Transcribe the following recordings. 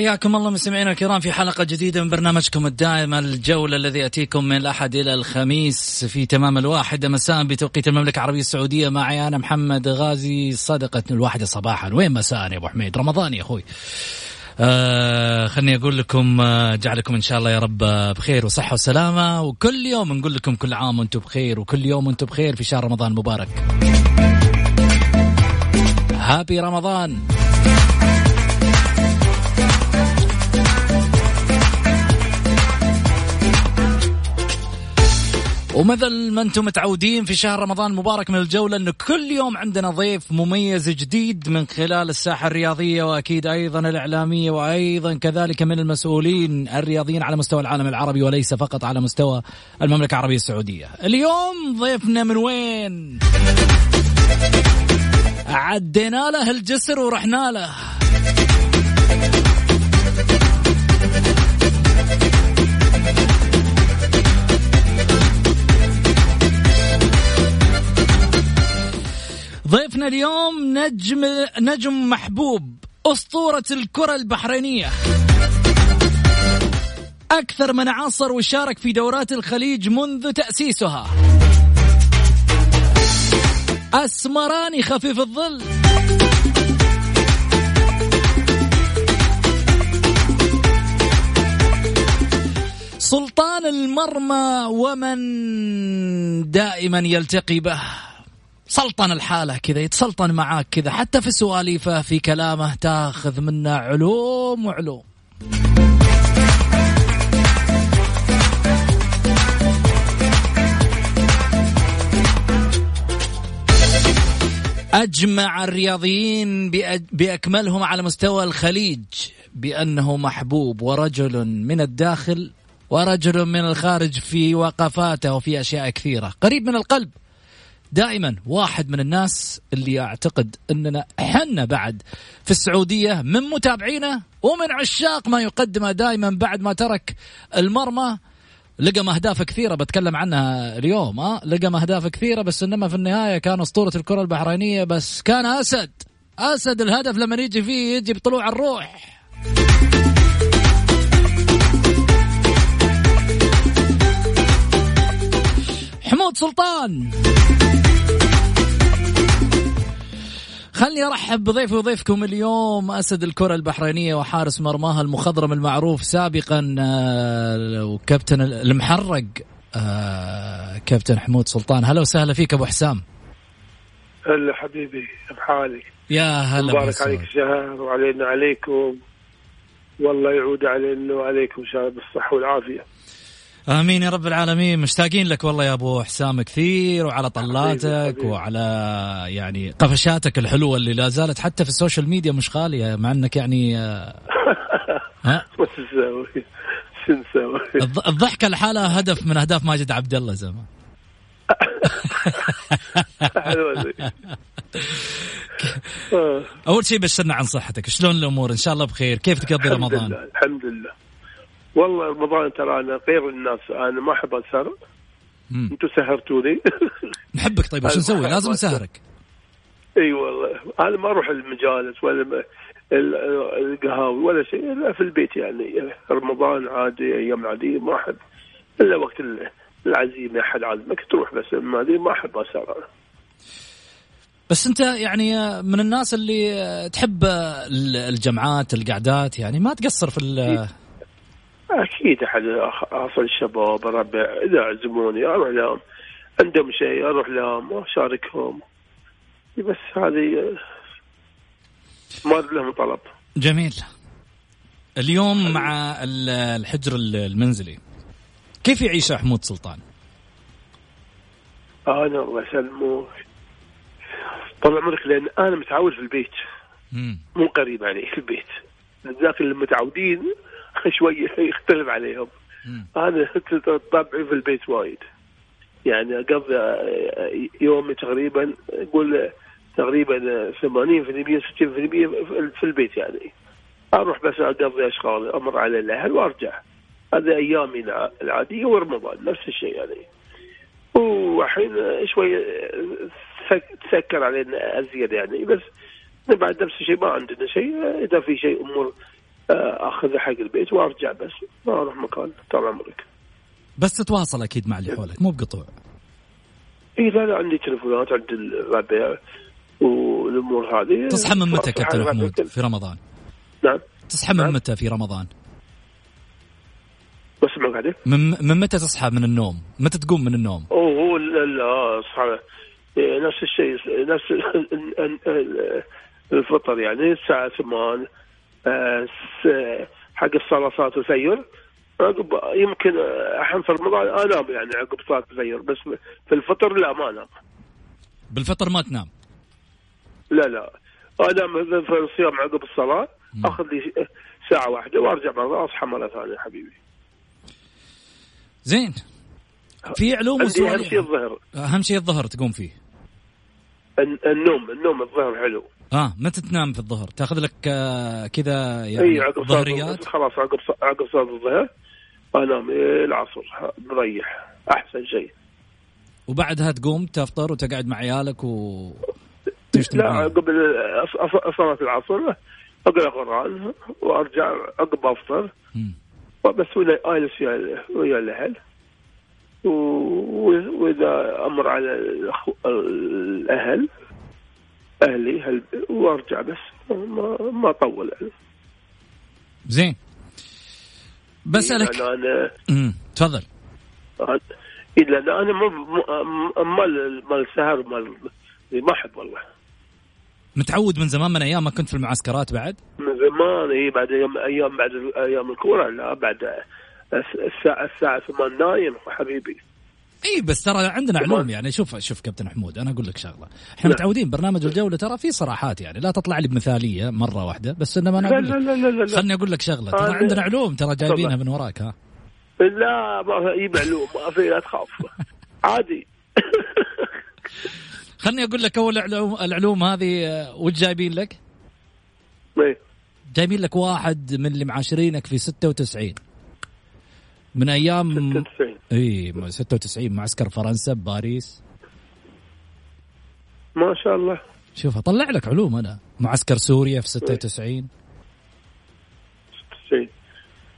حياكم الله مستمعينا الكرام في حلقة جديدة من برنامجكم الدائم الجولة الذي يأتيكم من الأحد إلى الخميس في تمام الواحدة مساء بتوقيت المملكة العربية السعودية معي أنا محمد غازي صدقة الواحدة صباحا. وين مساء يا أبو حميد؟ رمضان يا أخوي. آه خلني أقول لكم آه جعلكم إن شاء الله يا رب بخير وصحة وسلامة. وكل يوم نقول لكم كل عام وأنتم بخير وكل يوم وأنتم بخير في شهر رمضان المبارك هابي رمضان. ومثل ما أنتم متعودين في شهر رمضان المبارك من الجولة إنه كل يوم عندنا ضيف مميز جديد من خلال الساحة الرياضية وأكيد أيضا الإعلامية وأيضا كذلك من المسؤولين الرياضيين على مستوى العالم العربي وليس فقط على مستوى المملكة العربية السعودية. اليوم ضيفنا من وين؟ عدينا له الجسر ورحنا له. ضيفنا اليوم نجم نجم محبوب أسطورة الكرة البحرينية. أكثر من عاصر وشارك في دورات الخليج منذ تأسيسها. أسمراني خفيف الظل. سلطان المرمى ومن دائما يلتقي به. سلطن الحالة كذا يتسلطن معاك كذا حتى في سواليفه في كلامه تاخذ منه علوم وعلوم. أجمع الرياضيين بأكملهم على مستوى الخليج بأنه محبوب ورجل من الداخل ورجل من الخارج في وقفاته وفي أشياء كثيرة. قريب من القلب. دائما واحد من الناس اللي أعتقد أننا حنا بعد في السعودية من متابعينه ومن عشاق ما يقدمه دائما بعد ما ترك المرمى. لقى أهداف كثيرة بتكلم عنها اليوم ها لقى أهداف كثيرة بس إنما في النهاية كان أسطورة الكرة البحرينية بس كان أسد. أسد الهدف لما يجي فيه يجي بطلوع الروح. حمود سلطان. خلني ارحب بضيفي وضيفكم اليوم أسد الكرة البحرينية وحارس مرماها المخضرم المعروف سابقا آه، وكابتن المحرق آه، كابتن حمود سلطان. هلا وسهلا فيك أبو حسام. هلا حبيبي بحالي. يا هلا مبارك عليك الشهر وعلينا عليكم. والله يعود علينا وعليكم ان شاء الله بالصحه والعافية. آمين يا رب العالمين. مشتاقين لك والله يا أبو حسام كثير وعلى طلاتك وعلى يعني قفشاتك الحلوة اللي لا زالت حتى في السوشيال ميديا مش غاليه مع إنك يعني آه، ها؟ الضحكة لحالها هدف من أهداف ماجد عبد الله زمان. أول شيء بشرنا عن صحتك. شلون الأمور؟ إن شاء الله بخير. كيف تقضي رمضان؟ الحمد لله. والله رمضان ترى أنا غير الناس أنا ما أحب اسهر أنتم سهرتوني. نحبك طيب وش نسوي؟ لازم نسهرك. إي والله. أنا ما أروح المجالس ولا القهاوي ولا شيء في البيت يعني. رمضان عادي أيام عادية ما أحب. إلا وقت العزيمة أحد عازمك تروح بس ما ما أحب اسهر أنا. بس أنت يعني من الناس اللي تحب الجمعات القعدات يعني ما تقصر في أكيد أحد أصل الشباب الربع إذا عزموني أروح لهم عندهم شيء أروح لهم وأشاركهم. بس هذه ما لهم طلب. جميل. اليوم مع الحجر المنزلي كيف يعيش حمود سلطان؟ أنا الله يسلمك طال عمرك لأن أنا متعود في البيت. مو قريب علي في البيت. ذاك اللي متعودين شوي يختلف عليهم. أنا طبعي في البيت وايد. يعني اقضي يومي تقريبا أقول تقريبا 80% 60% في البيت يعني. أروح بس أقضي أشغال أمر على الأهل وأرجع. هذا أيامي العادية ورمضان نفس الشيء يعني. والحين شوي تسكر علينا أزيد يعني. بس بعد نفس الشيء ما عندنا شيء. إذا في شيء أمور آه، أخذ حق البيت وأرجع بس ما أروح مكان طال عمرك بس تتواصل أكيد مع اللي حولك مو بقطوع إي لا لا عندي تليفونات عند الربع والأمور هذه تصحى من متى كابتن محمود في رمضان؟ نعم تصحى من نعم. متى في رمضان؟ بسمعك عليك من من متى تصحى من النوم؟ متى تقوم من النوم؟ أوه هو لا اصحى نفس الشيء نفس الفطر يعني الساعة 8 آه، حق الصلاة صلاة الفجر عقب يمكن أحيانا في رمضان انام يعني عقب صلاة الفجر بس في الفطر لا ما انام بالفطر ما تنام؟ لا لا. انام في الصيام عقب الصلاة آخذ لي ساعة واحدة وأرجع مرة أصحى مرة ثانية حبيبي. زين. في علوم عندي اهم شيء الظهر. اهم شيء الظهر تقوم فيه. النوم النوم الظهر حلو. آه متى تنام في الظهر؟ تأخذ لك آه، كذا يعني إي عقب ظهريات. خلاص عقب عقب صلاة الظهر انام العصر مريح. أحسن شيء. وبعدها تقوم تفطر وتقعد مع عيالك و لا قبل صلاة العصر أقرأ قرآن وأرجع عقب أفطر. بس ولا اجلس ويا الأهل. وإذا أمر على الأهل أهلي هل وأرجع بس؟ ما ما اطول يعني. زين. بسالك أنا تفضل. اذا أنا مال مال السهر مال ما أحب والله. متعود من زمان من أيام ما كنت في المعسكرات بعد؟ من زمان إي بعد أيام أيام بعد أيام الكورة لا بعد الساعة الساعة 8 نايم حبيبي. اي بس ترى عندنا علوم يعني. شوف شوف كابتن حمود أنا أقول لك شغلة. إحنا لا. متعودين برنامج الجولة ترى في صراحات يعني. لا تطلع لي بمثالية مرة واحدة بس إنما أنا لك لا لا لا لا. خلني أقول لك شغلة. ترى عندنا علوم ترى جايبينها من وراك ها؟ لا ما في معلوم ما في لا تخاف. عادي. خلني أقول لك أول العلوم, العلوم هذه آه، وش جايبين لك؟ إيه جايبين لك واحد من اللي معاشرينك في 96 من أيام 96 إي 96 معسكر فرنسا بباريس ما شاء الله. شوف أطلع لك علوم أنا. معسكر سوريا في 96 96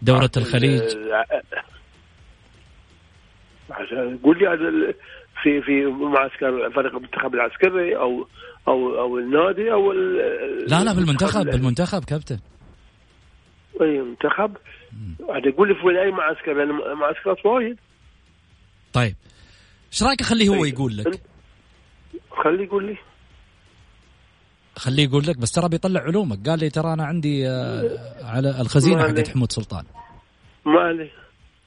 دورة الخليج. قول لي في في معسكر فريق المنتخب العسكري أو أو أو النادي أو لا لا بالمنتخب بالمنتخب كابتن. أي منتخب. عاد يقول لي في اي معسكر لأن معسكرات وايد طيب. إيش رأيك أخليه هو طيب. يقول لك؟ خليه يقول لي. خليه يقول لك بس ترى بيطلع علومك. قال لي ترى أنا عندي آه، على الخزينة حقت حمود سلطان. ما علي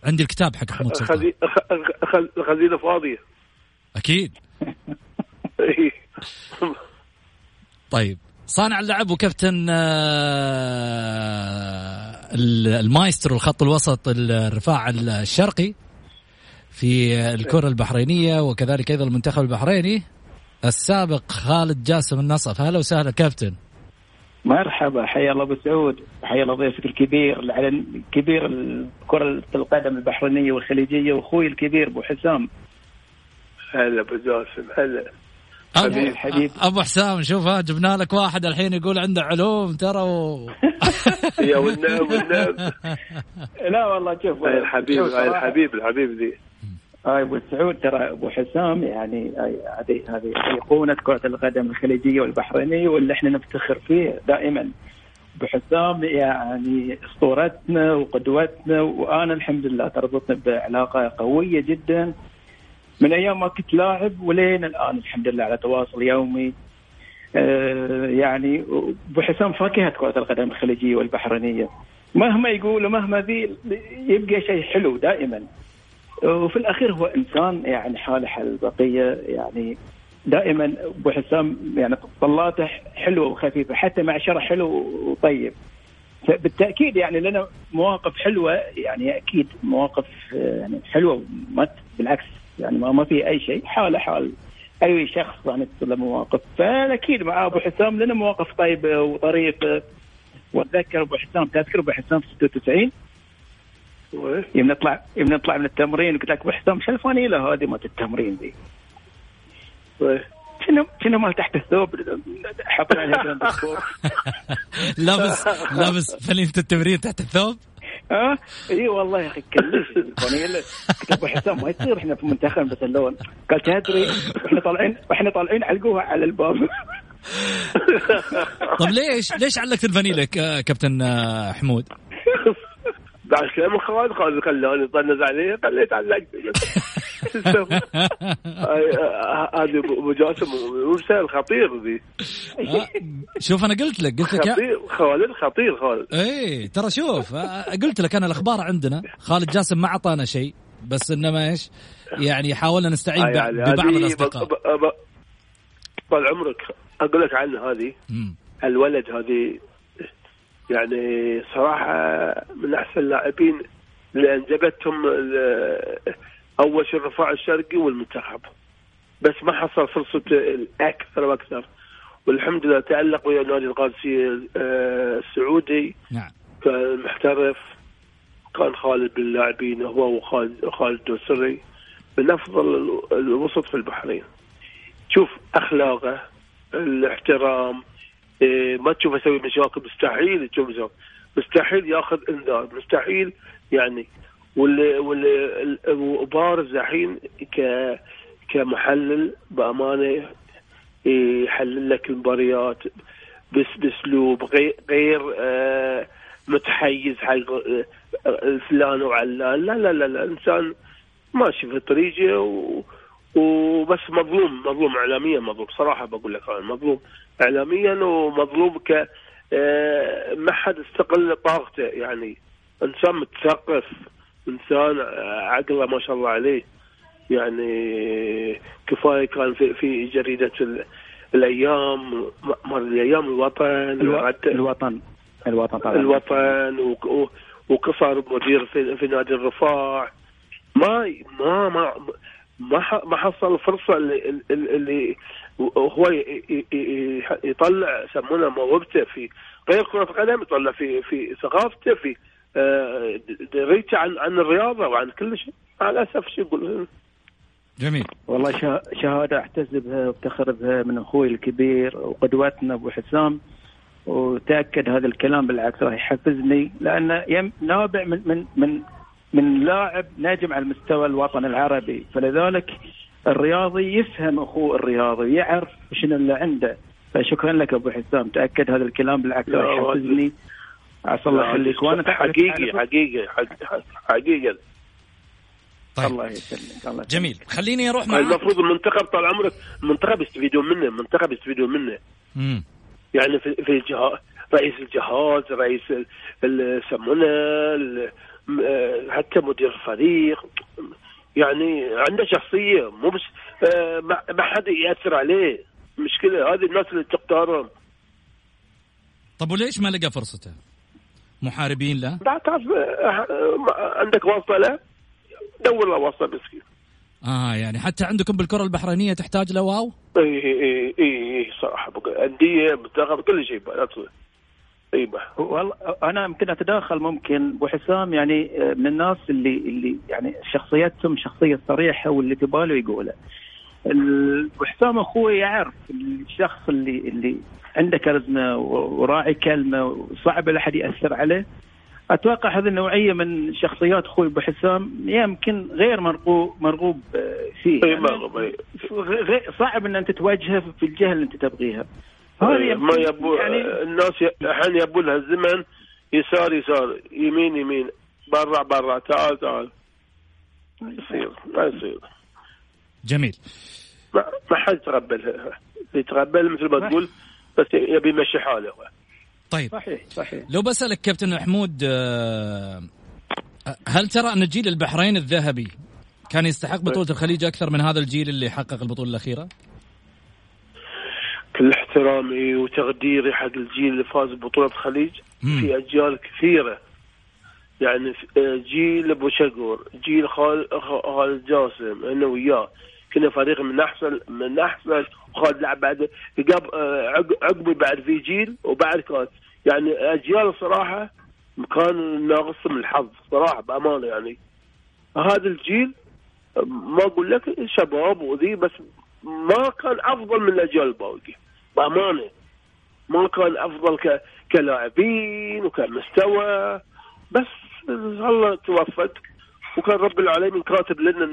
عندي الكتاب حق حمود سلطان. الخزينه فاضية. أكيد. طيب. صانع اللعب وكابتن آه، المايسترو الخط الوسط الرفاع الشرقي. في الكرة البحرينية وكذلك أيضا المنتخب البحريني السابق خالد جاسم النصف. هلا وسهلا كابتن. مرحبا حيا الله أبو سعود حيا الله ضيفك الكبير العلن كبير كرة القدم البحرينية والخليجية وأخوي الكبير أبو حسام. هلا أبو جاسم هلا. حبيب حبيب. أبو حسام شوف ها جبنا لك واحد الحين يقول عنده علوم ترى و... يا والنعم والنعم لا والله شوف. الحبيب الحبيب الحبيب ذي. هاي أبو سعود ترى أبو حسام يعني هذه هذه ايقونه كره القدم الخليجية والبحرينية واللي إحنا نفتخر فيه دائما. أبو حسام يعني أسطورتنا وقدوتنا وأنا الحمد لله تربطنا بعلاقة قوية جدا. من أيام ما كنت لاعب ولين الآن الحمد لله على تواصل يومي. آه يعني أبو حسام فاكهة كره القدم الخليجية والبحرينية. مهما يقول ومهما ذي يبقى شيء حلو دائما. وفي الأخير هو إنسان يعني حالة حال البقيه يعني دائما أبو حسام يعني طلاته حلوة وخفيفة حتى مع شرح حلو وطيب. فبالتأكيد يعني لنا مواقف حلوة يعني أكيد مواقف يعني حلوة ما بالعكس يعني ما, في أي شيء حالة حال أي شخص يعني له مواقف. فأكيد مع أبو حسام لنا مواقف طيبة وطريفة. وأتذكر أبو حسام تذكر أبو حسام في 96 يوم نطلع يوم نطلع من التمرين. قلت لك ابو حسام شو الفانيله هذه مالت التمرين ذي شنو شنو مال تحت الثوب؟ حاطين عليها لابس لابس فلينة التمرين تحت الثوب؟ آه اي والله يا أخي كلش قلت ابو حسام ما يصير إحنا في منتخب بس اللون. قال تدري إحنا طالعين إحنا طالعين علقوها على الباب. طيب ليش ليش علقت الفانيلا كابتن حمود؟ بعد كلام خالد خالد خلاني طنز عليه خليت علقت هذه ابو جاسم سهل خطير ذي. آه، شوف أنا قلت لك قلت لك خطير خالد خطير خالد. اي ترى شوف آه، قلت لك أنا الأخبار عندنا خالد جاسم ما أعطانا شيء بس إنما إيش؟ يعني حاولنا نستعين يعني ببعض الأصدقاء. طال عمرك أقول لك عنه هذه. الولد هذه يعني صراحة من أحسن اللاعبين اللي أنجبتهم أول شيء الرفاع الشرقي والمنتخب. بس ما حصل فرصة الأكثر وأكثر. والحمد لله تألق ويا نادي القادسيه آه، السعودي. نعم. كان محترف كان خالد باللاعبين هو وخالد خالد الدوسري من أفضل الوسط في البحرين. شوف أخلاقه الاحترام ما تشوف يسوي مشاكل مستحيل تشوف مستحيل ياخذ إنذار مستحيل يعني. واللي واللي الحين ك كمحلل بأمانة يحلل لك المباريات بس بأسلوب غير آه متحيز حق آه، فلان وعلان. لا لا لا لا إنسان ماشي في طريقه وبس مظلوم مظلوم اعلاميا مظلوم صراحة بقول لك مظلوم اعلاميا ومظلوم ك آه، ما حد استقل طاقته. يعني إنسان متثقف إنسان عقله ما شاء الله عليه. يعني كفاية كان في في جريدة الأيام مر الأيام الوطن ألو... الوطن الوطن طبعا. الوطن. وقصر مدير في, في نادي الرفاع. ما ما ما ما ما حصل الفرصه اللي, اللي هو يطلع يسمونها موهبته في غير كرة القدم يطلع في في ثقافته في دريته عن عن الرياضة وعن كل شيء. مع الأسف شو يقول؟ جميل. والله شهادة اعتز بها وأفتخر بها من أخوي الكبير وقدوتنا أبو حسام وتأكد هذا الكلام بالعكس راح يحفزني لأنه نابع من من من من لاعب نجم على المستوى الوطن العربي. فلذلك الرياضي يفهم أخوه الرياضي يعرف شنو اللي عنده. فشكرا لك أبو حسام تأكد هذا الكلام بالعكس راح يحفزني. عسى الله يخليك. وأنا حقيقي حقيقي حقيقي. طيب. الله يسلمك الله جميل. خليني أروح مع المفروض المنتخب طال عمرك المنتخب يستفيدون منه المنتخب يستفيدون منه. امم يعني في في الجهاز رئيس الجهاز رئيس يسمونه حتى مدير الفريق يعني عنده شخصية مو بس آه، ما حد يأثر عليه مشكلة هذه الناس اللي تختارهم طب وليش ما لقى فرصته؟ محاربين له؟ لا تعرف عندك واسطة له دور له واسطة مسكين آه يعني حتى عندكم بالكرة البحرينية تحتاج له واو؟ اي اي اي اي صراحة أندية منتخب كل شيء طيبه والله أنا يمكن أتداخل ممكن أبو حسام يعني من الناس اللي اللي يعني شخصيتهم شخصية صريحة واللي في باله يقوله. وحسام أخوي يعرف الشخص اللي اللي عنده كاريزما وراعي كلمة وصعب الاحد يأثر عليه. أتوقع هذه النوعية من شخصيات أخوي أبو حسام يمكن غير مرغوب مرغوب فيه. اي مرغوب اي صعب إن أنت تواجهه في الجهة اللي أنت تبغيها. ما يبو يعني الناس الحين يبوا لها الزمن يسار يسار. يمين يمين. برا برا. تعال تعال. ما يصير ما يصير. جميل. ما, ما حد يتقبلها يتقبل مثل ما تقول بس يبي يمشي حاله. طيب. صحيح صحيح. لو بسألك كابتن محمود آه، هل ترى أن جيل البحرين الذهبي كان يستحق بطولة الخليج أكثر من هذا الجيل اللي حقق البطولة الأخيرة؟ كل احترامي وتقديري حق الجيل اللي فاز ببطولة الخليج مم. في أجيال كثيرة. يعني آه، جيل أبو شقور جيل خالد جاسم أنا وياه. كنا فريق من احسن من أحسن وخالد لعب بعد آه، عقبي بعد في جيل وبعد كان يعني أجيال صراحة كان ناقص من الحظ صراحة بأمانة يعني. هذا الجيل ما أقول لك شباب وذي بس ما كان أفضل من الأجيال الباقية. بأمانة ما كان أفضل ك... كلاعبين وكمستوى بس الله توفق وكان رب العالمين كاتب لنا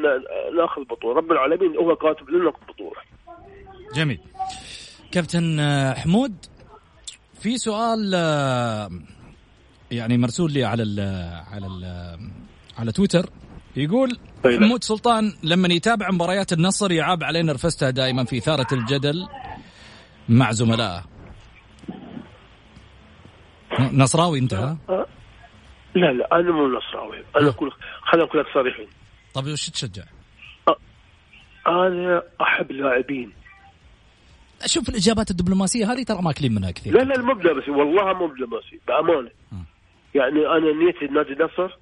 ناخذ بطولة، رب العالمين هو كاتب لنا بطولة. جميل. كابتن حمود في سؤال يعني مرسول لي على ال على ال على تويتر يقول طيب. حمود سلطان لما يتابع مباريات النصر يعاب عليه نرفزته دائما في إثارة الجدل مع زملائه. نصراوي انت ها؟ لا لا أنا مو نصراوي. أنا أقول خلينا نكون لك صريحين. طيب وش تشجع؟ أنا أحب لاعبين شوف الإجابات الدبلوماسية هذه ترى ماكلين منها كثير. لا لا مو دبلوماسي والله مو دبلوماسي بأمانة. يعني أنا نيتي نادي النصر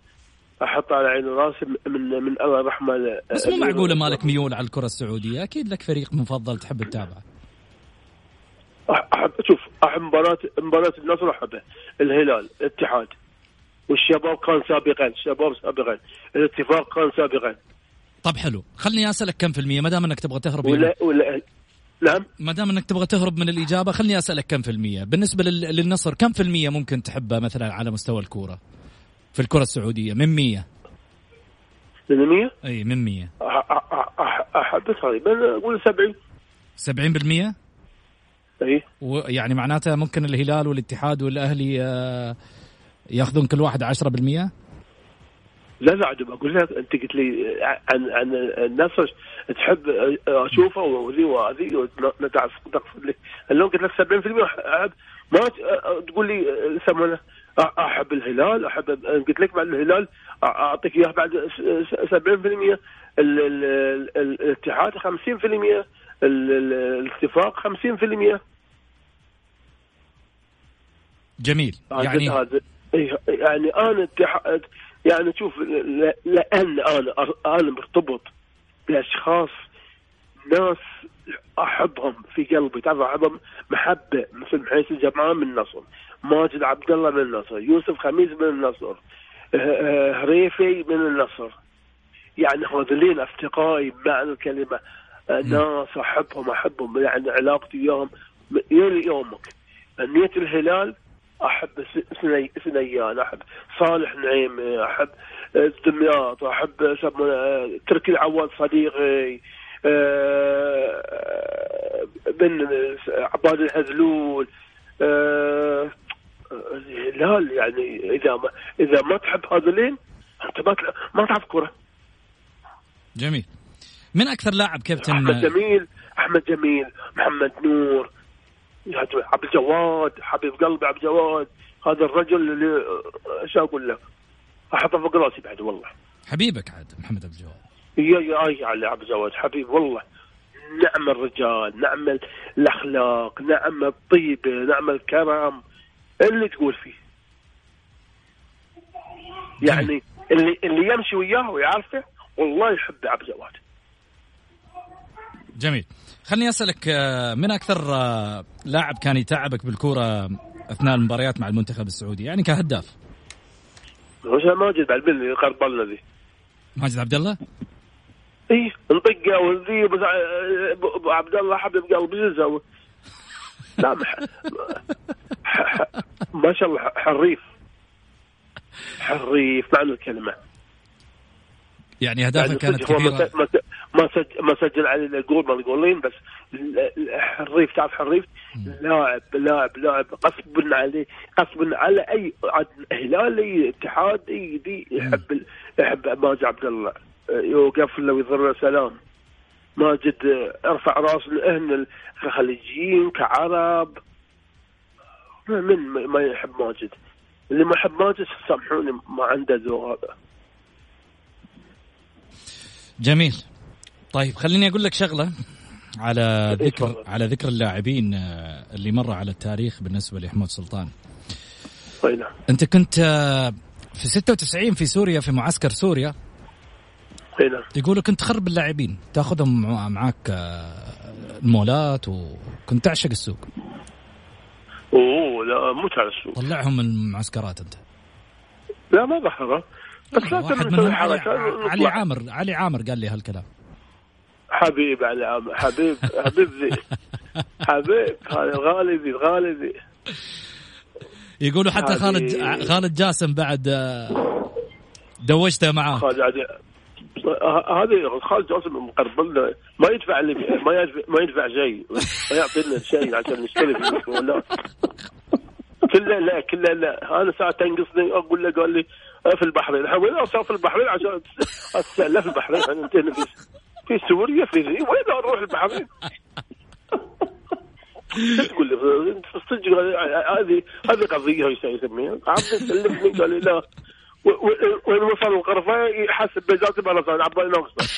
أحط على عين راسي من من الله الرحمن بس مو معقولة مالك ميول على الكرة السعودية؟ أكيد لك فريق مفضل تحب تتابعه. احب شوف أحب مباراه مباراة النصر احبها الهلال الاتحاد. والشباب كان سابقا الشباب سابقا الاتفاق كان سابقا طب حلو. خلني أسألك كم في المية؟ ما دام إنك تبغى تهرب ولا ولا نعم؟ ما دام إنك تبغى تهرب من الإجابة خلني أسألك كم في المية؟ بالنسبة للنصر كم في المية ممكن تحبه مثلا على مستوى الكورة؟ في الكرة السعودية من 100 من 100 إي من 100 احب تقريبا أقول 70 70% اي يعني معناته ممكن الهلال والاتحاد والأهلي آه ياخذون كل واحد 10% لا لا عجب أقول لك أنت قلت لي عن عن الناس تحب أشوفه وذي وهذه تقصد لي. لو قلت لك 70% ما تقول لي يسمونه؟ أحب الهلال أحب قلت لك بعد الهلال أعطيك إياه بعد 70% الاتحاد 50% الاتفاق 50% جميل. يعني إيه، يعني أنا يعني شوف لأن أنا أنا مرتبط بأشخاص ناس أحبهم في قلبي. تعرف أحبهم محبة مثل محيس الجمعان من النصر. ماجد عبد الله من النصر يوسف خميس من النصر أه، أه، هريفي من النصر. يعني هذولين أصدقائي بمعنى الكلمة. ناس أحبهم أحبهم. يعني علاقتي وياهم إلى يومك. نية الهلال أحب سني سنيان. أحب صالح نعيم أحب دمياط أحب تركي العواد صديقي آه، بن عباد الهزلول آه، لا يعني إذا ما إذا ما تحب هذولين أنت ما ما تعرف كرة. جميل. من أكثر لاعب كابتن أحمد جميل أحمد جميل محمد نور عبد الجواد حبيب قلبي عبد الجواد هذا الرجل اللي إيش أقول لك؟ أحطه فوق رأسي بعد والله. حبيبك عاد محمد عبد الجواد. يا يا علي عبد الجواد حبيب والله. نعم الرجال نعم الأخلاق نعم الطيبه نعم الكرم اللي تقول فيه. يعني اللي اللي يمشي وياه ويعرفه والله يحب عبد الجواد. جميل. خلني أسألك آه، من أكثر آه، لاعب كان يتعبك بالكورة أثناء المباريات مع المنتخب السعودي؟ يعني كهداف. ماجد بعد اللي قرب ذي. ماجد عبد الله؟ اي نطقه وذي بس أبو عبد الله حبيب قلبي يلزم لا. ما شاء الله حريف. حريف معنى الكلمة يعني اهدافه يعني كانت كبيرة؟ ما سجل ما سجل على الجول ما الجولين بس حريف تعرف حريف؟ لاعب لاعب لاعب غصب عليه غصب على أي هلالي اتحادي دي يحب يحب ماجد عبد الله. يوقف له ويضر سلام. ماجد ارفع راس الاهل الخليجيين كعرب. من ما يحب ماجد. اللي ما يحب ماجد سامحوني ما عنده ذوق هذا. جميل. طيب خليني أقول لك شغلة على ذكر على ذكر اللاعبين آه، اللي مروا على التاريخ بالنسبة لحمود سلطان. نعم. أنت كنت آه، في 96 في سوريا في معسكر سوريا. نعم. يقولوا كنت تخرب اللاعبين تأخذهم معك آه، المولات وكنت تعشق السوق. أوه لا مو على السوق. طلعهم من المعسكرات أنت. لا ما بحرة بس لا واحد منهم علي, علي عامر علي عامر قال لي هالكلام. حبيب علي عامر حبيب حبيب ذي حبيب غالي ذي غالي ذي. يقولوا حتى خالد خالد جاسم بعد آه، دوشته معاه خالد هذه خالد جاسم مقرب ما يدفع اللي ما يدفع ما يدفع شيء. ما يعطينا شيء عشان نشتري ولا كله لا كله لا. أنا ساعة تنقصني أقول له قال لي في البحرين. الحين وين اصير في البحرين؟ عشان أتسلى في البحرين. انتهينا في سوريا في وين أروح البحرين تقول لي صدق هذه هذه قضية يسميها؟ عبد سلمني قال لي لا. وين وصل الغرفة؟ يحسب بذاته بلا صار عبالي ناقصه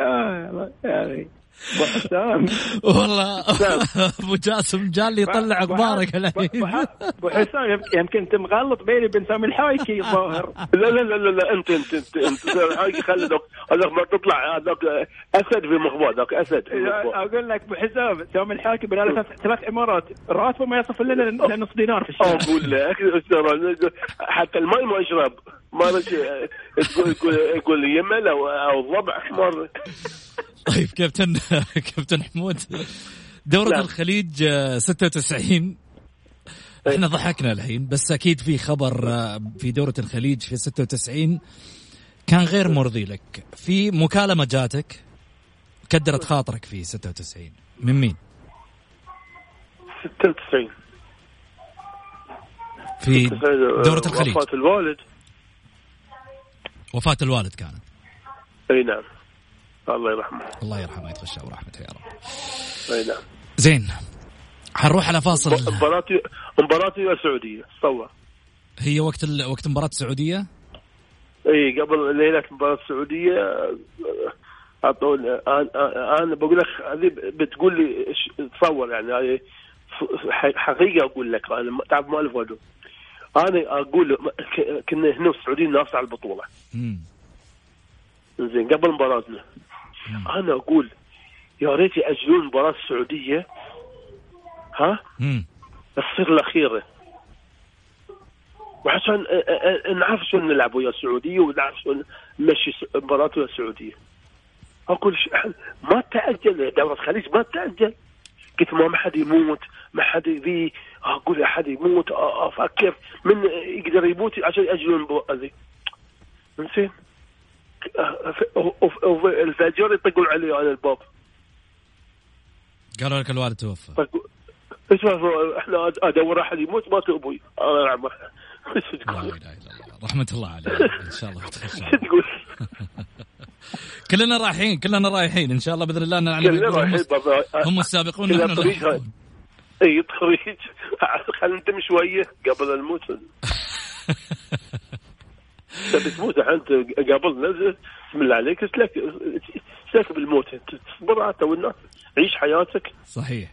يا حسام والله. أبو جاسم جال لي يطلع أخبارك الحين ابو حسام يمكن انت مغلط بيني وبين سامي الحايكي الظاهر. لا لا لا لا أنت أنت أنت أنت. الحايكي خلي هذاك ما تطلع هذاك أسد في مخبار ذاك أسد أقول لك ابو حسام سامي الحايكي بنى له ثلاث إمارات راتبه ما يصف إلا نص دينار في الشهر أقول لك حتى الماء ما يشرب. ما تقول يقول يمل أو ضبع حمار. طيب كابتن كابتن حمود دورة لا. الخليج 96 آه، إحنا ضحكنا الحين بس أكيد في خبر آه، في دورة الخليج في 96 كان غير مرضي لك. في مكالمة جاتك كدرت خاطرك في 96 من مين؟ 96 في دورة الخليج. وفاة الوالد. وفاة الوالد كانت. إي نعم. الله يرحمه. الله يرحمه يتغشى ورحمته يا رب. أي نعم. زين حنروح على فاصل مباراة مباراة السعودية تصور هي وقت ال... وقت مباراة السعودية؟ إي قبل ليلة مباراة السعودية أعطوني أنا أنا بقول لك هذه بتقول لي تصور يعني هذه حقيقة أقول لك أنا تعرف ما ألف أنا أقول كنا هنا السعوديين ناس على البطولة. زين قبل مباراتنا أنا أقول يا ريت يأجلون مباراة السعوديه ها؟ تصير الأخيرة. وعشان نعرف شلون نلعب ويا السعودية ونعرف شلون نمشي مباراة ويا السعودية. أقول ما تأجل دورة الخليج ما تأجل. قلت ما حد يموت ما حد ذي أقول احد يموت أفكر من يقدر يموت عشان يأجلون المباراة ذي. زين الفجر يطقون علي على الباب. قالوا لك الوالد توفى. إيش إحنا أدور أحد يموت ما أبوي الله يرحمه. إله إلا الله رحمة الله عليه إن شاء الله تقول؟ كلنا رايحين كلنا رايحين. إن شاء الله بإذن الله رايحين هم السابقون نحن إي طريق. خلينا ننتم شوية قبل الموت. تبي تموت انت قبل نزل بسم الله عليك اسلك اسلك بالموت. تصبر انت والناس عيش حياتك. صحيح.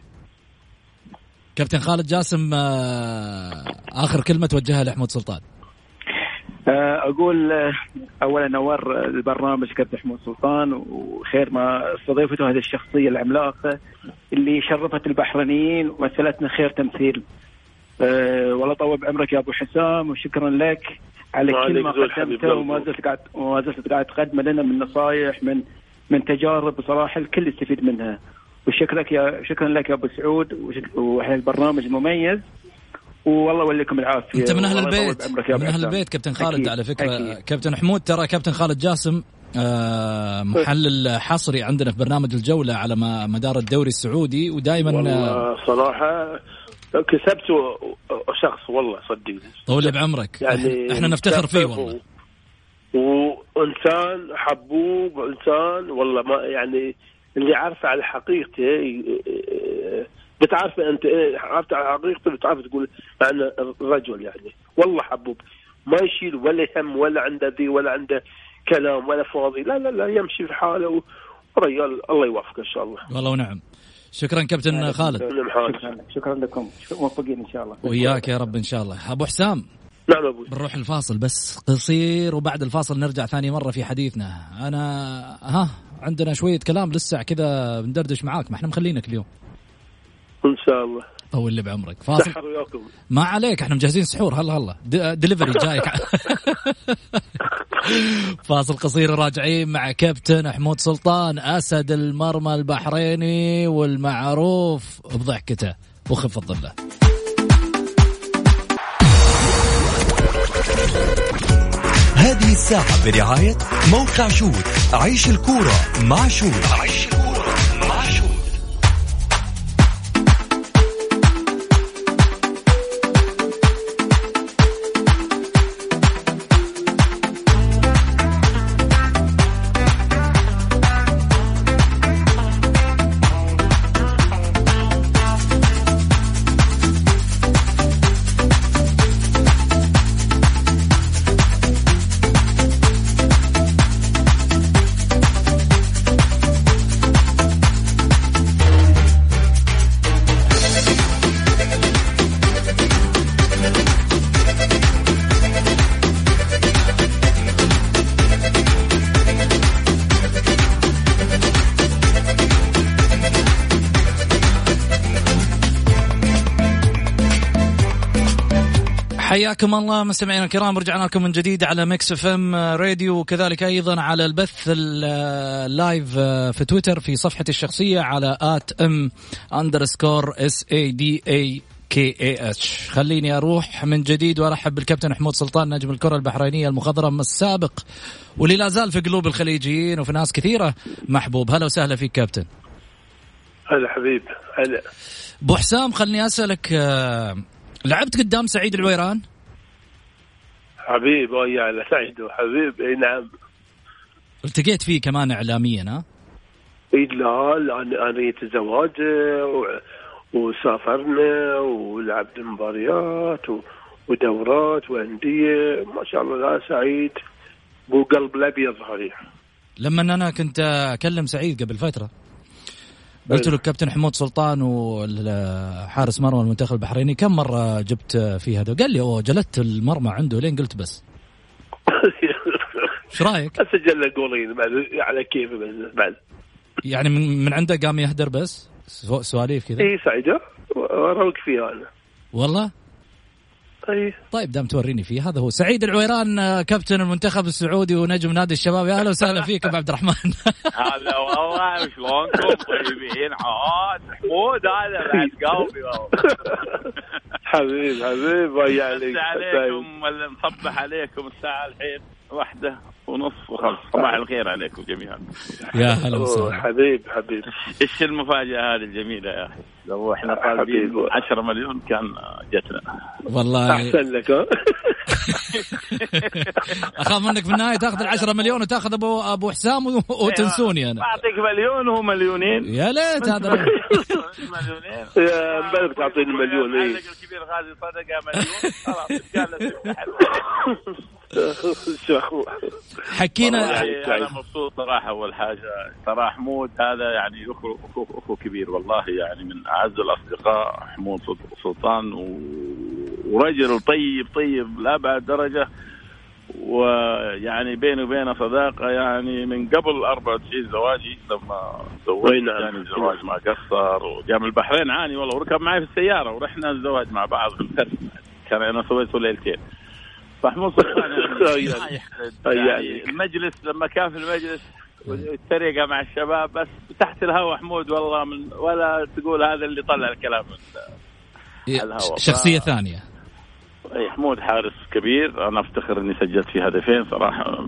كابتن خالد جاسم آه، آخر كلمة توجهها لحمود سلطان. آه، أقول آه، اولا نور البرنامج كابتن حمود سلطان وخير ما استضيفته هذه الشخصية العملاقة اللي شرفت البحرينيين ومثلتنا خير تمثيل. والله طول بعمرك يا أبو حسام وشكرا لك. على كل ما قدمته وما زلت قاعد وما زلت قاعد تقدم لنا من نصائح من من تجارب بصراحة الكل يستفيد منها. وشكرك يا شكرا لك يا أبو سعود البرنامج مميز. والله يوليكم العافية. أنت من أهل البيت. من أهل البيت كابتن خالد أكيد. على فكرة. أكيد. كابتن حمود ترى كابتن خالد جاسم آه محلل حصري عندنا في برنامج الجولة على مدار الدوري السعودي ودائما والله صراحة كسبت شخص والله صدقني طول بعمرك. يعني إحنا نفتخر فيه والله. وإنسان حبوب إنسان والله ما يعني اللي عارفه على حقيقته بتعرف أنت إيه عرفت على حقيقته بتعرف تقول معنى الرجل يعني. والله حبوب. ما يشيل ولا هم ولا عنده ذي ولا عنده كلام ولا فاضي. لا لا لا يمشي في حاله ورجال الله يوفقه إن شاء الله. والله ونعم شكرا كابتن خالد. شكرا شكرا لكم. موفقين إن شاء الله. وياك يا رب إن شاء الله. أبو حسام. نعم أبوي بنروح الفاصل بس قصير وبعد الفاصل نرجع ثاني مرة في حديثنا. أنا ها عندنا شوية كلام لسه كذا بندردش معاك ما إحنا مخلينك اليوم. إن شاء الله. طول اللي بعمرك. فاصل. ما عليك إحنا مجهزين سحور. هلا هلا. دليفري جايك فاصل قصير راجعين مع كابتن حمود سلطان أسد المرمى البحريني والمعروف بضحكته وخفة ظله هذه الساعة برعاية موقع شوت عيش الكورة مع شوت عيش الكورة. حياكم الله مستمعينا الكرام رجعنا لكم من جديد على Mix FM راديو وكذلك أيضا على البث ال live في تويتر في صفحتي الشخصية على at M underscore S A D A K A H خليني أروح من جديد وأرحب بالكابتن حمود سلطان نجم الكرة البحرينية المخضرم السابق واللي لا زال في قلوب الخليجيين وفي ناس كثيرة. محبوب هلا وسهلا فيك كابتن. هلا حبيب هلا. أبو حسام خلني أسألك آه، لعبت قدام سعيد العويران؟ حبيب يا سعيد حبيب إي نعم. التقيت فيه كمان اعلاميا ها؟ إي لا أنا زواج وسافرنا ولعبنا مباريات ودورات وأندية. ما شاء الله لا سعيد. بو قلب الأبيض صحيح لما أنا كنت أكلم سعيد قبل فترة قلت له كابتن حمود سلطان وحارس مرمى المنتخب البحريني كم مرة جبت فيه هذا؟ قال لي أوه جلدت المرمى عنده لين قلت بس. إيش رأيك؟ سجل له جولين بعد على كيفه بعد. يعني من, من عنده قام يهدر بس؟ سواليف كذا؟ اي سعيده اروق فيها أنا. والله؟ طيب. طيب دام توريني فيه. هذا هو. سعيد العويران آه، كابتن المنتخب السعودي ونجم نادي الشباب. يا أهلا وسهلا فيك أبو عبد الرحمن. هلا والله شلونكم؟ طيبين. عاد حمود هذا بعد قلبي حبيب حبيب يعني عليكم ولا نصبح عليكم الساعة الحين. واحدة ونص وخمس. صباح الخير عليكم جميعا. يا هلا وسهلا. حبيب حبيب. إيش المفاجأة هذه الجميلة يا أخي؟ لو إحنا طالبين 10 مليون كان جتنا. والله. أحسن لك أخاف منك في النهاية تأخذ ال 10 مليون وتأخذ ابو أبو حسام وتنسوني أنا. اعطيك مليون وهو مليونين. يا ليت هذا. مليونين. يا بالك تعطيني مليون اي الكبير غازي صدقة مليون. خلاص حكينا أنا مبسوط صراحة أول حاجة. ترى حمود هذا يعني اخو اخو أخو كبير والله يعني من أعز الأصدقاء حمود سلطان ورجل طيب طيب لابعد درجة. ويعني بيني وبينه صداقة يعني من قبل 94 زواجي لما نعم. يعني الزواج ما قصر وجاء من البحرين عاني والله وركب معي في السيارة ورحنا الزواج مع بعض. في الكرس كان أنا سويته ليلتين. محمود سلطان يعني ما يحقد يعني المجلس لما كان في المجلس والتريقة مع الشباب بس تحت الهواء حمود والله من ولا تقول هذا اللي طلع الكلام. من الهواء. شخصية ف... ثانية. حمود حارس كبير. أنا أفتخر إني سجلت فيه هدفين صراحة.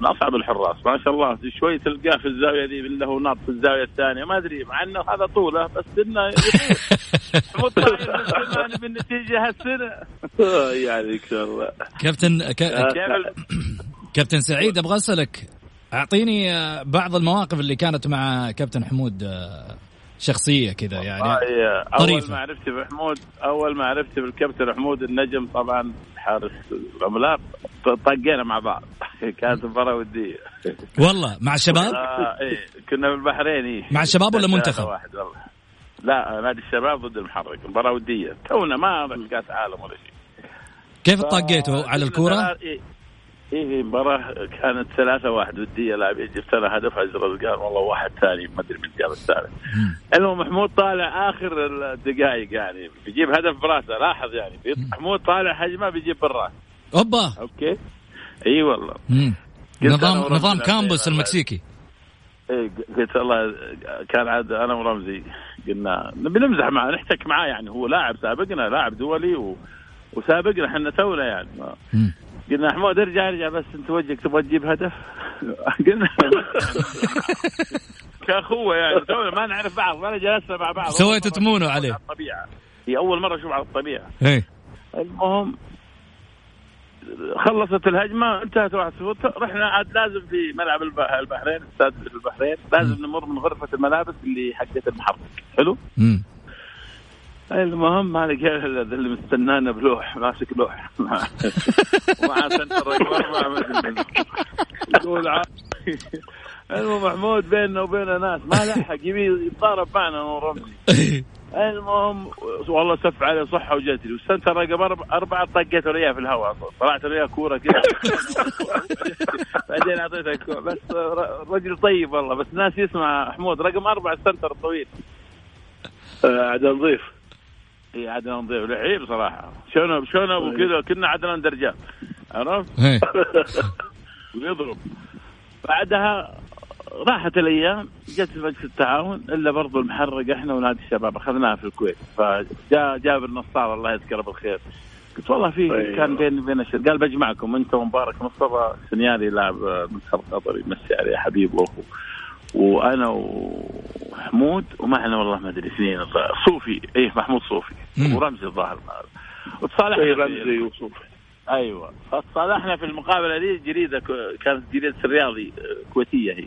من أصعب الحراس. ما شاء الله شوي تلقاه في الزاوية دي له نط في الزاوية الثانية. ما أدري مع إنه هذا طوله بس إنه حمود طاير بالنتيجه هالسنة. يعطيك الله كابتن كابتن سعيد أبغى أسألك أعطيني بعض المواقف اللي كانت مع كابتن حمود شخصية كذا يعني طريفة. أول ما عرفت بحمود أول ما عرفت بالكابتن حمود النجم طبعا حارس العملاق طقينا مع بعض كانت مباراة ودية والله مع الشباب؟ آه إيه كنا بالبحرين إيه. مع الشباب ولا منتخب؟ واحد والله لا نادي الشباب ضد المحرق مباراة ودية تونا ما كاس عالم ولا شيء كيف طقيتوا على الكورة؟ إيه إيه مباراة كانت ثلاثة واحد. ودية لاعب جبت أنا هدف ازرق قال والله واحد ثاني ما أدري من جاب الثالث المهم محمود طالع آخر الدقائق يعني بيجيب هدف براسه لاحظ يعني. محمود طالع هجمة بيجيب بالراس أوبا. okay؟ إي والله. نظام نظام كامبوس المكسيكي. إيه قلت الله كان عاد أنا ورمزي قلنا نبي نمزح معاه نحتك معاه يعني. هو لاعب سابقنا لاعب دولي و... وسابقنا إحنا تونا يعني. قلنا حمود ارجع ارجع بس أنت وجهك تبغى تجيب هدف؟ قلنا كأخوة يعني. ما نعرف بعض ما جلسنا مع بعض. سويتوا تمونوا عليه. الطبيعة. هي أول مرة أشوف على الطبيعة. إيه. المهم خلصت الهجمة انتهت واحد صفر. رحنا عاد لازم في ملعب البحرين استاد البحرين. لازم نمر من غرفة الملابس اللي حقت المحرك. حلو؟ امم المهم مالك اللي مستنانا بلوح ماسك لوح. مع center يقول المهم محمود بيننا وبين ناس ما لحق يبي يتضارب معنا ورمزي. المهم والله سف عليه صحة وجت لي وال center رقم أربعة طقيت وياه في الهواء طلعت وياه كورة كذا بعدين اعطيته كورة. بس رجل طيب والله. بس ناس يسمع حمود. رقم أربعة ال center الطويل. عدل نظيف اي عدنان نضيف لعيب صراحة شلون شلون وكذا كنا عدنان درجات. عرفت؟ ويضرب. بعدها راحت الأيام جت مجلس التعاون إلا برضو المحرق إحنا ونادي الشباب أخذناها في الكويت. فجاء جابر نصار الله يذكره بالخير. قلت والله في أيوه. كان بيني وبين الشر قال بجمعكم انت ومبارك مصطفى سنياري لاعب منتخب قطر يمسي عليه حبيب واخوه وأنا وحمود ومعنا والله ما أدري اثنين صوفي. إيه محمود صوفي. ورمزي الظاهر وتصالحنا اي رمزي وصوفي. أيوه. فتصالحنا في المقابلة دي جريدة كانت جريدة الرياضي آه، كويتية هي.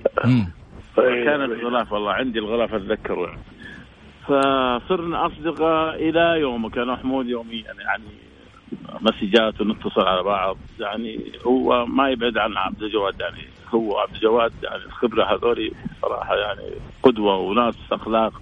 كانت غلاف والله عندي الغلاف أتذكره. يعني فصرنا أصدقاء إلى يوم كان محمود يوميا يعني مسجات ونتصل على بعض. يعني هو ما يبعد عن عبد الجواد يعني. هو عبد الجواد يعني الخبرة هذول صراحة يعني قدوة وناس أخلاق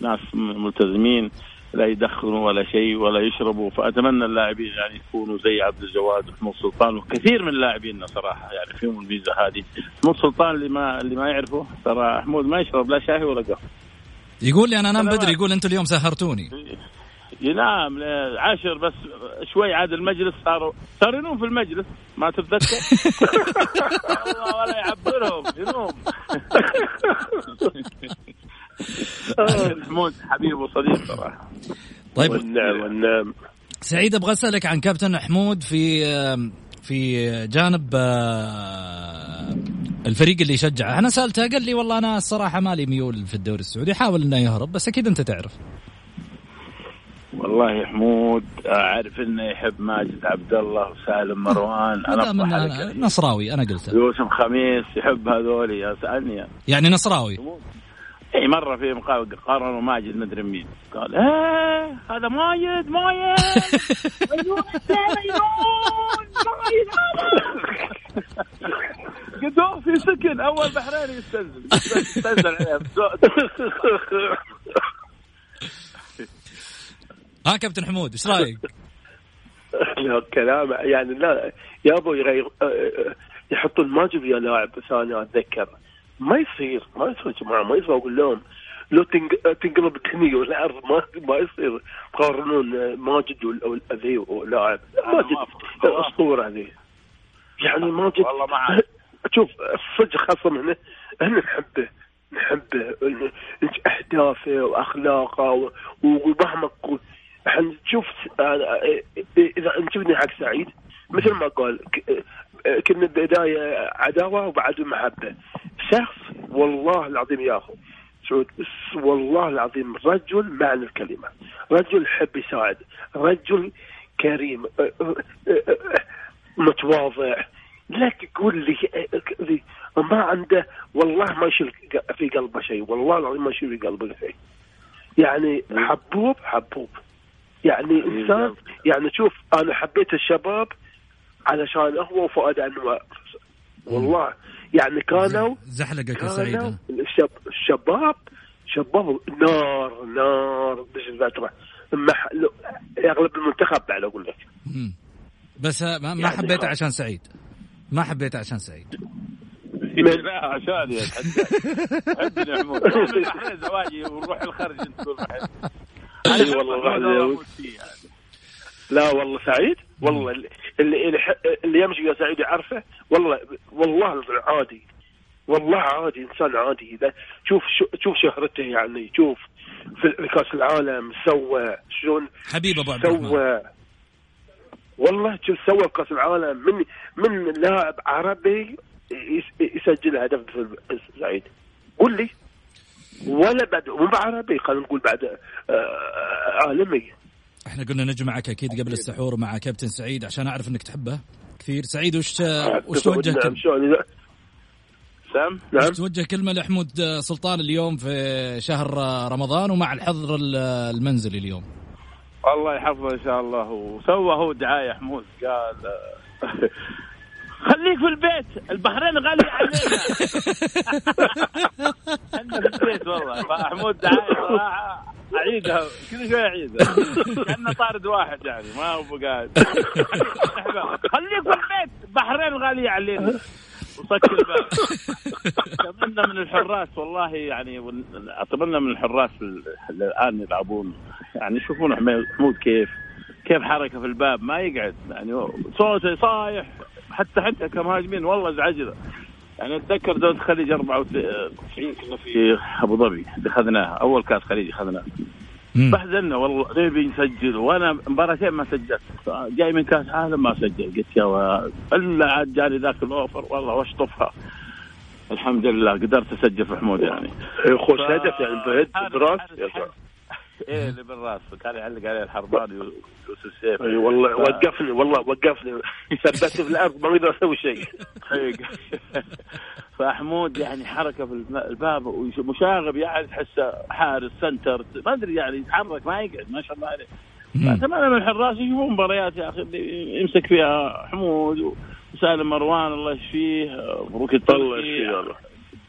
ناس ملتزمين لا يدخنوا ولا شيء ولا يشربوا. فأتمنى اللاعبين يعني يكونوا زي عبد الجواد وحمود سلطان وكثير من لاعبينا صراحة يعني فيهم الميزة هذه. حمود سلطان اللي ما اللي ما يعرفه ترى حمود ما يشرب لا شاي ولا قهوة. يقول لي أنا أنام بدري يقول أنتم اليوم سهرتوني. ينام عشر بس شوي عاد المجلس صاروا صاروا ينوم في المجلس ما تتذكر؟ والله ولا يعبرهم ينوم. محمود حبيب وصديق صراحة. طيب. والنعم والنعم. سعيد أبغى أسألك عن كابتن حمود في في جانب الفريق اللي يشجعه. أنا سألته قال لي والله أنا الصراحه مالي ميول في الدوري السعودي حاول إنه يهرب بس أكيد أنت تعرف. والله حمود أعرف إنه يحب ماجد عبد الله وسالم مروان. أنا من نصراوي أنا قلت يوسف خميس يحب هذول يا سألني يعني نصراوي. إي مرة في مقابله قارنوا ماجد مدري مين. قال إيه هذا ماجد ماجد مجنون ماجد قدوم في سكن أول بحرين يستنزل. يستنزل. عليه ها كابتن حمود إيش رأيك؟ كلام يعني لا يابا يغير أه، أه، يحطون ماجد يا لاعب ثاني أتذكر. ما يصير ما يصير يا جماعة ما يصير أقول لهم. لو تنقلب الدنيا والارض ما ما يصير. تقارنون ماجد ذي ولاعب. ماجد اسطوره ذي يعني ماجد والله معك شوف الصدق خاصة هنا إحنا نحبه نحبه. اهدافه وأخلاقه ومهما إحنا نشوف إذا نشوفني حق سعيد مثل ما قال كنا بداية عداوة وبعد محبة. شخص والله العظيم يا أخو سعود والله العظيم رجل معنى الكلمة. رجل يحب يساعد رجل كريم متواضع. لا تقول لي ما عنده والله ما يشيل في قلبه شيء والله العظيم ما يشيل في قلبه شيء. يعني حبوب حبوب. يعني إنسان يعني شوف أنا حبيت الشباب علشان هو وفؤاد انور والله يعني كانوا زحلقك يا سعيد. الشب الشباب شباب نار نار مش الفترة يغلب المنتخب بعد أقول لك. بس ما, ما يعني حبيته عشان سعيد. ما حبيته عشان سعيد. لا عشان يا عندنا عمود. زواجي ونروح الخارج تقول إي والله لا والله سعيد. والله اللي اللي, يمشي يا سعيد يعرفه. والله والله عادي. والله عادي إنسان عادي. إذا شوف شوف شهرته يعني. شوف في كأس العالم سوى شلون حبيب أبو عبد الرحمن. سوى والله شوف سوى كأس العالم. من من لاعب عربي يسجل هدف في سعيد قول لي. ولا بعد مو عربي خلينا نقول بعد آه، عالمي. إحنا قلنا نجمعك أكيد قبل السحور مع كابتن سعيد عشان أعرف إنك تحبه كثير. سعيد وش وش توجه نعم سام؟ نعم. توجه كلمة لحمود سلطان اليوم في شهر رمضان ومع الحظر المنزلي اليوم؟ الله يحفظه إن شاء الله. وسوى هو دعاية حمود قال خليك في البيت. البحرين غالي علينا إحنا في البيت والله. فحمود دعاية. صراحة أعيدها. كل شوي أعيدها. كأنه طارد واحد يعني. ما هو قاعد خليك في البيت. البحرين غاليه علينا وصك الباب. اتمنى من الحراس والله يعني اتمنى من الحراس الآن يلعبون. يعني يشوفون حمود كيف كيف حركة في الباب. ما يقعد. يعني صوته صايح حتى حتى كمهاجمين والله ازعجنا يعني أتذكر دورة الخليج 94 كنا في أبو ظبي اخذناها أول كأس خليج اخذناه بحزنا والله نبي نسجل وأنا مباراتين ما سجلت. جاي من كأس عالم ما سجل قلت يا إلا عاد جاني ذاك الأوفر والله واشطفها. الحمد لله قدرت أسجل في حمود يعني. يخش هدف يعني بهد براس. إيه اللي بالراس كان يعلق عليه الحرباني يوسف سيف. أي والله ف... وقفني والله وقفني. ثبتني في الأرض ما أقدر أسوي شيء. فحمود يعني حركة في الباب ومشاغب يعني تحسه حارس سنتر ما أدري يعني يتحرك ما يقعد ما شاء الله عليه. اتمنى من الحراس يشوفون مباريات يا أخي اللي يمسك فيها حمود وسالم مروان الله يشفيه مبروك الله يشفيه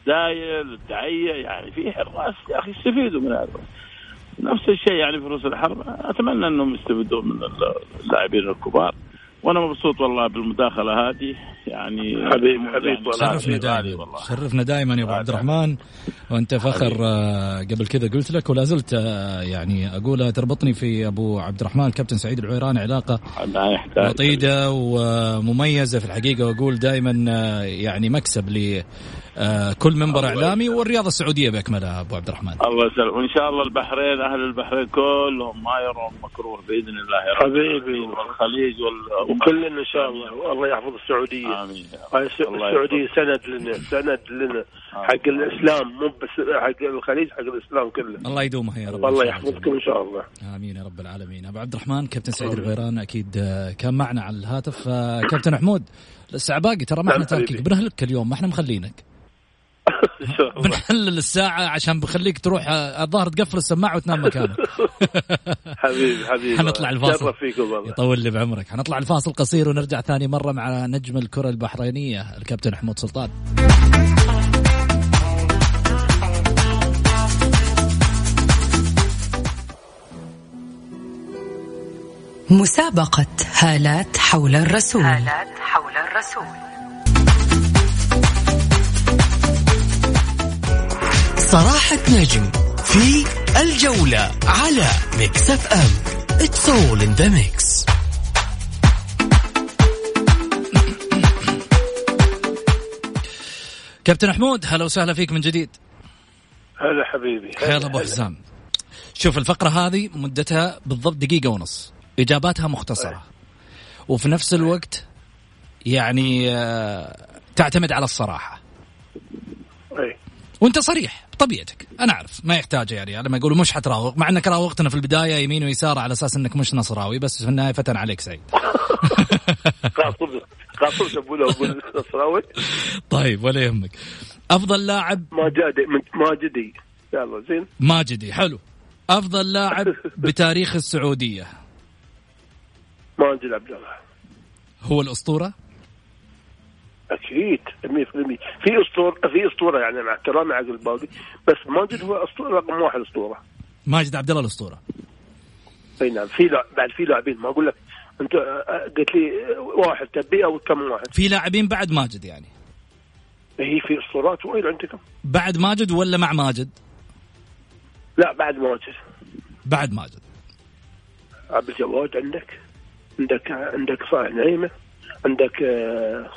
دايل الدعية يعني في حراس يا أخي يستفيدوا من هذا. نفس الشيء يعني في روس الحرب. أتمنى أنهم يستفيدون من اللاعبين الكبار. وأنا مبسوط والله بالمداخلة هذه. يعني حبيب حبيب يعني شرفنا دائما. شرفنا دائما يا أبو عبد الرحمن. وأنت فخر آه، قبل كذا قلت لك ولا زلت آه، يعني اقولها تربطني في أبو عبد الرحمن الكابتن سعيد العويران علاقة وطيده ومميزة في الحقيقة. وأقول دائما آه، يعني مكسب ل كل منبر إعلامي والرياضه السعودية بأكملها أبو عبد الرحمن الله يسلمك. وإن شاء الله البحرين أهل البحرين كلهم ما يرون مكروه بإذن الله يا رب. حبيبي. والخليج وال... وكلنا إن شاء الله. والله يحفظ السعودية. آمين السعودية سند لنا سند لنا حق الإسلام مو بس حق الخليج حق الإسلام كله. الله يدومها يا رب. الله يحفظكم إن شاء الله. آمين يا رب العالمين. أبو عبد الرحمن كابتن سعيد الغيران أكيد كان معنا على الهاتف. كابتن حمود الساعة باقي ترى ما إحنا نعم تاركك بنهلك اليوم ما إحنا مخلينك. بنحلل الساعة عشان بخليك تروح الظاهر تقفل السماعة وتنام مكانك. حبيبي حبيبي. حنطلع الفاصل. يطول لي بعمرك. حنطلع الفاصل قصير ونرجع ثاني مرة مع نجم الكرة البحرينية الكابتن حمود سلطان. مسابقة هالات حول الرسول. هالات حول الرسول. صراحة نجم في الجولة على Mix FM It's all in the mix. كابتن حمود هلا وسهلا فيك من جديد. هلا حبيبي. هلا أبو حسام شوف الفقرة هذه مدتها بالضبط دقيقة ونص. إجاباتها مختصرة. وفي نفس الوقت يعني آه، تعتمد على الصراحة. وانت صريح بطبيعتك. أنا أعرف ما يحتاج يعني لما يقولوا مش حتراوغ مع إنك راوغتنا في البداية يمين ويسار على أساس إنك مش نصراوي بس في النهاية فتن عليك سعيد. أقول أقول نصراوي. طيب ولا يهمك. أفضل لاعب ماجدي ماجدي يلا زين. ماجدي حلو. أفضل لاعب بتاريخ السعودية. ماجد عبد الله. هو الأسطورة؟ أكيد 100% في أسطورة في أسطورة يعني مع احترامي عقل الباقي بس ماجد هو أسطورة رقم واحد أسطورة. ماجد عبد الله الأسطورة. أي نعم في لاعب بعد في لاعبين ما أقول لك. أنت قلت لي واحد تبي أو كم واحد؟ في لاعبين بعد ماجد يعني. هي في أسطورات وايد عندكم بعد ماجد ولا مع ماجد؟ لا بعد ماجد. بعد ماجد. عبد الجواد عندك. عندك عندك صالح نعيمة. عندك آه،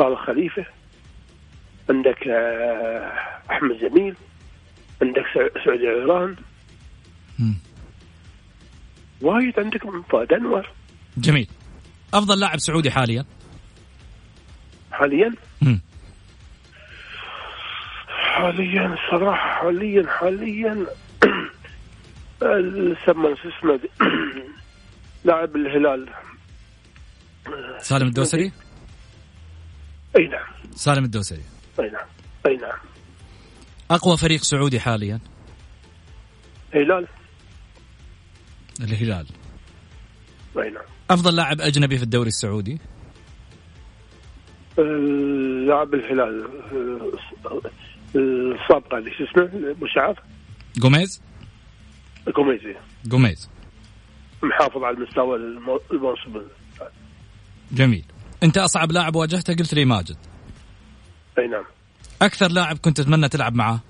صالح خليفه عندك آه، أحمد جميل عندك سعود عيران. وايد عندك فؤاد انور جميل. أفضل لاعب سعودي حاليا؟ حاليا؟ مم. حاليا الصراحه حاليا حاليا. سمى شو اسمه لاعب الهلال. سالم الدوسري؟ أي نعم. سالم الدوسري. أي نعم. أي نعم. أقوى فريق سعودي حاليا؟ هلال الهلال. أي نعم. أفضل لاعب أجنبي في الدوري السعودي؟ لاعب الهلال السابقه اللي شو اسمه؟ شعر جوميز جوميز جوميز محافظ على المستوى الموسم جميل. أنت أصعب لاعب واجهته قلت لي ماجد. أي نعم. أكثر لاعب كنت تتمنى تلعب معاه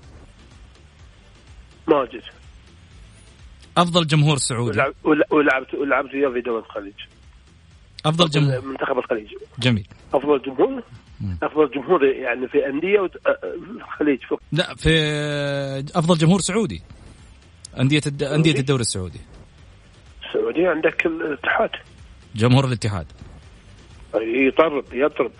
ماجد. أفضل جمهور سعودي. ولعبت ولعبت وياه في دوري الخليج. أفضل جمهور. منتخب الخليج. جميل. أفضل جمهور؟ أفضل جمهور يعني في أندية الخليج. لا في أفضل جمهور سعودي. أندية الد... أندية الدوري السعودي. السعوديه عندك الاتحاد. جمهور الاتحاد. يطرب يطرب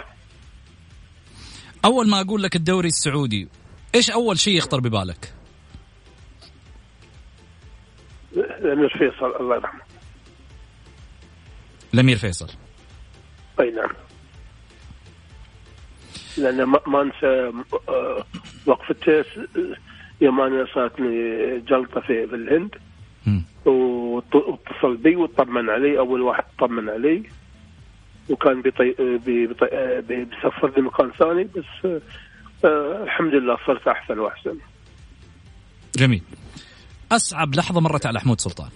أول ما أقول لك الدوري السعودي إيش أول شيء يخطر ببالك؟ الأمير فيصل الله يرحمه. الأمير فيصل. أي نعم. لأن ما أنسى آه، وقفته يوم أنا صارتني جلطة في, في الهند. واتصل بي وطمن علي أول واحد طمن علي. وكان بيطي بيطي بيسفر لي مكان ثاني بس آه الحمد لله صرت أحسن وأحسن. جميل. أصعب لحظة مرت على حمود سلطان.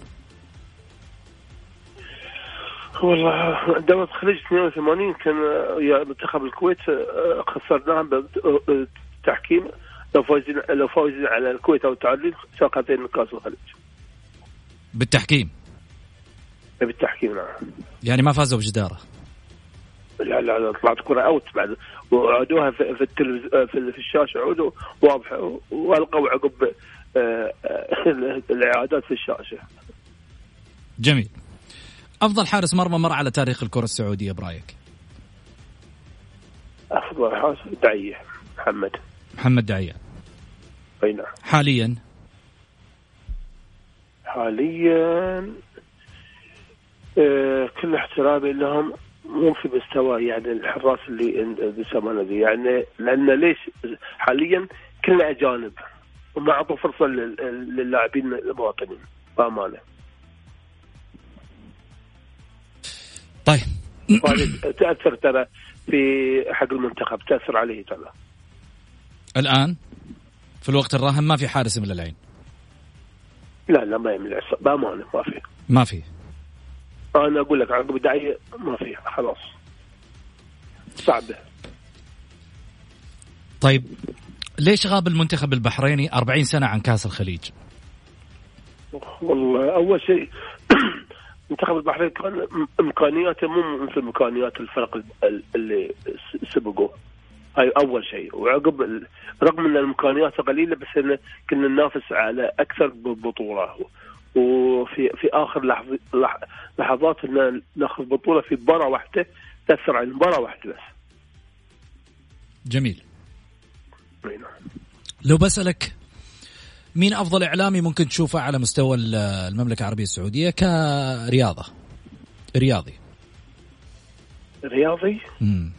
والله دورة الخليج 82 كان يا منتخب الكويت آه، خسرناها بالتحكيم لو فوزنا لو فوزنا على الكويت أو التعادل ساقطين كاس الخليج. بالتحكيم؟ بالتحكيم نعم. يعني ما فازوا بجدارة. لا لا طلعت كرة أوت بعد وعادوها في في, التلفز... في, في الشاشة عودوا واضحه والقوا عقب آه، آه، الإعادات في الشاشة. جميل. أفضل حارس مرمى مر على تاريخ الكرة السعودية برأيك؟ أفضل حارس دعية محمد محمد دعية أي نعم حاليا حاليا آه كل احترامي لهم مو في مستوى يعني الحراس اللي بالزمانه دي يعني لأن ليش حاليا كلنا أجانب وما أعطوا فرصة للاعبين المواطنين بأمانة. طيب تأثر ترى في حق المنتخب تأثر عليه ترى. الآن في الوقت الراهن ما في حارس من العين. لا لا ما يمنع بأمانة ما في. ما في. أنا أقول لك عقب داعيه ما في خلاص. صعبة. طيب ليش غاب المنتخب البحريني 40 سنة عن كأس الخليج؟ والله أول شيء منتخب البحرين كان إمكانياته مو مثل إمكانيات الفرق اللي سبقوا هاي أول شيء. وعقب رغم إن الامكانيات قليلة بس إن كنا ننافس على أكثر بطولة. وفي في آخر لحظ لحظات إن ناخذ بطولة في مباراة واحدة تأثر على مباراه واحدة بس. جميل. نعم. لو بسألك مين أفضل إعلامي ممكن تشوفه على مستوى المملكة العربية السعودية كرياضة؟ رياضي. رياضي؟ امم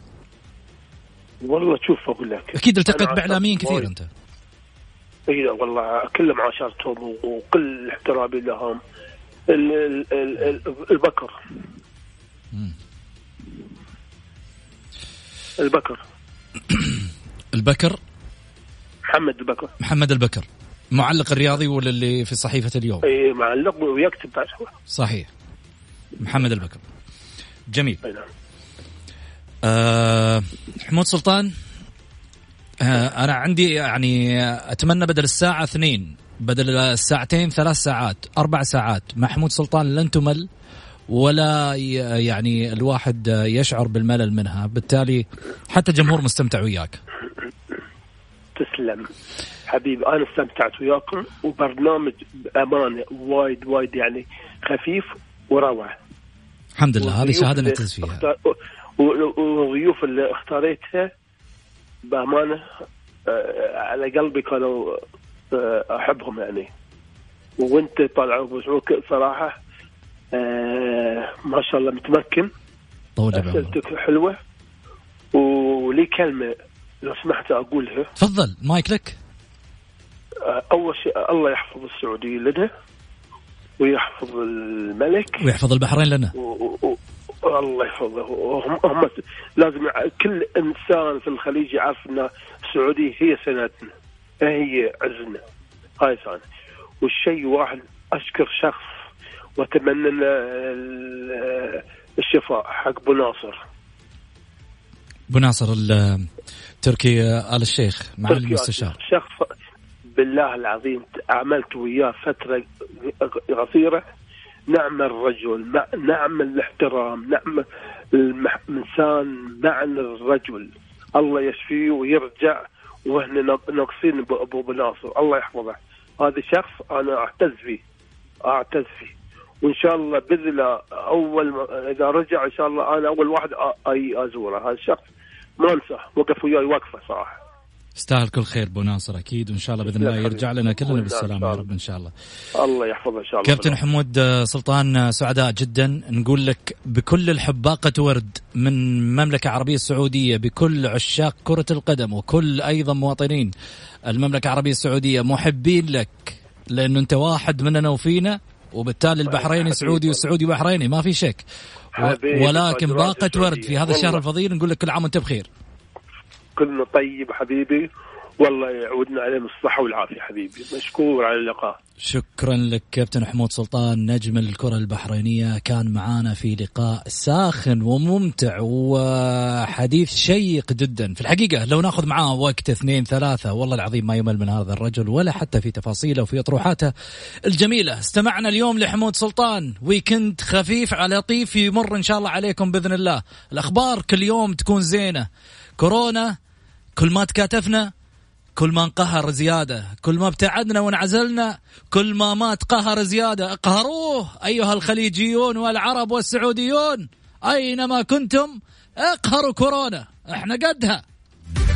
والله شوف أقول لك أكيد التقيت بإعلاميين كثير أنت اي والله كلهم عاشرتهم وكل احترامي لهم. البكر. البكر. البكر؟ محمد البكر. محمد البكر. معلق الرياضي ولا اللي في صحيفة اليوم؟ اي معلق ويكتب بعد صحيح. محمد البكر. جميل. نعم. أه حمود سلطان؟ أنا عندي يعني أتمنى بدل الساعة اثنين بدل الساعتين ثلاث ساعات أربع ساعات. محمود سلطان لن تمل ولا يعني الواحد يشعر بالملل منها. بالتالي حتى الجمهور مستمتع وياك. تسلم. حبيبي أنا استمتعت وياكم وبرنامج بامانه وايد وايد يعني خفيف وروعة. الحمد لله هذه شهادة نعتز فيها. والضيوف اللي اختاريتها بأمانة على قلبي كانوا آه، أحبهم يعني. وأنت طالع بوجهك صراحة آه، ما شاء الله متمكن. طول اسئلتك حلوة. ولي كلمة لو سمحت أقولها. تفضل مايك لك. أول شيء الله يحفظ السعودية لنا ويحفظ الملك. ويحفظ البحرين لنا. الله يحفظه. هم, هم لازم كل إنسان في الخليج يعرف إن السعودية هي سندنا هي عزنا. هاي ثاني والشيء واحد أشكر شخص وأتمنى الشفاء حق أبو ناصر. أبو ناصر التركي آل الشيخ مع المستشار. شخص بالله العظيم عملت وياه فترة قصيره نعم الرجل نعم الاحترام نعم الانسان نعم الرجل. الله يشفيه ويرجع وإحنا ناقصين أبو ناصر الله يحفظه. هذا شخص أنا أعتز فيه أعتز فيه. وإن شاء الله بإذن الله أول ما إذا رجع إن شاء الله أنا أول واحد أي أزوره. هذا الشخص ما أنساه وقف وياي وقفه صراحة. يستاهل كل خير بو ناصر أكيد وإن شاء الله بإذن الله يرجع لنا كلنا بالسلامة يا رب إن شاء الله. الله يحفظه إن شاء الله. كابتن حمود سلطان سعداء جدا. نقول لك بكل الحب باقه ورد من المملكة العربية السعودية بكل عشاق كرة القدم وكل أيضا مواطنين المملكة العربية السعودية محبين لك لأنه أنت واحد مننا وفينا وبالتالي البحريني سعودي والسعودي بحريني ما في شك. ولكن باقة ورد في هذا الشهر الفضيل نقول لك كل عام وأنت بخير. كله طيب حبيبي. والله يعودنا عليهم الصحة والعافية حبيبي. مشكور على اللقاء. شكرا لك كابتن حمود سلطان نجم الكرة البحرينية كان معانا في لقاء ساخن وممتع وحديث شيق جدا. في الحقيقة لو ناخذ معاه وقت اثنين ثلاثة والله العظيم ما يمل من هذا الرجل ولا حتى في تفاصيله وفي أطروحاته الجميلة. استمعنا اليوم لحمود سلطان. ويكند خفيف على لطيف يمر إن شاء الله عليكم بإذن الله. الأخبار كل يوم تكون زينة. كورونا كل ما تكاتفنا كل ما انقهر زيادة. كل ما ابتعدنا وانعزلنا كل ما مات قهر زيادة. اقهروه أيها الخليجيون والعرب والسعوديون. أينما كنتم اقهروا كورونا. إحنا قدها.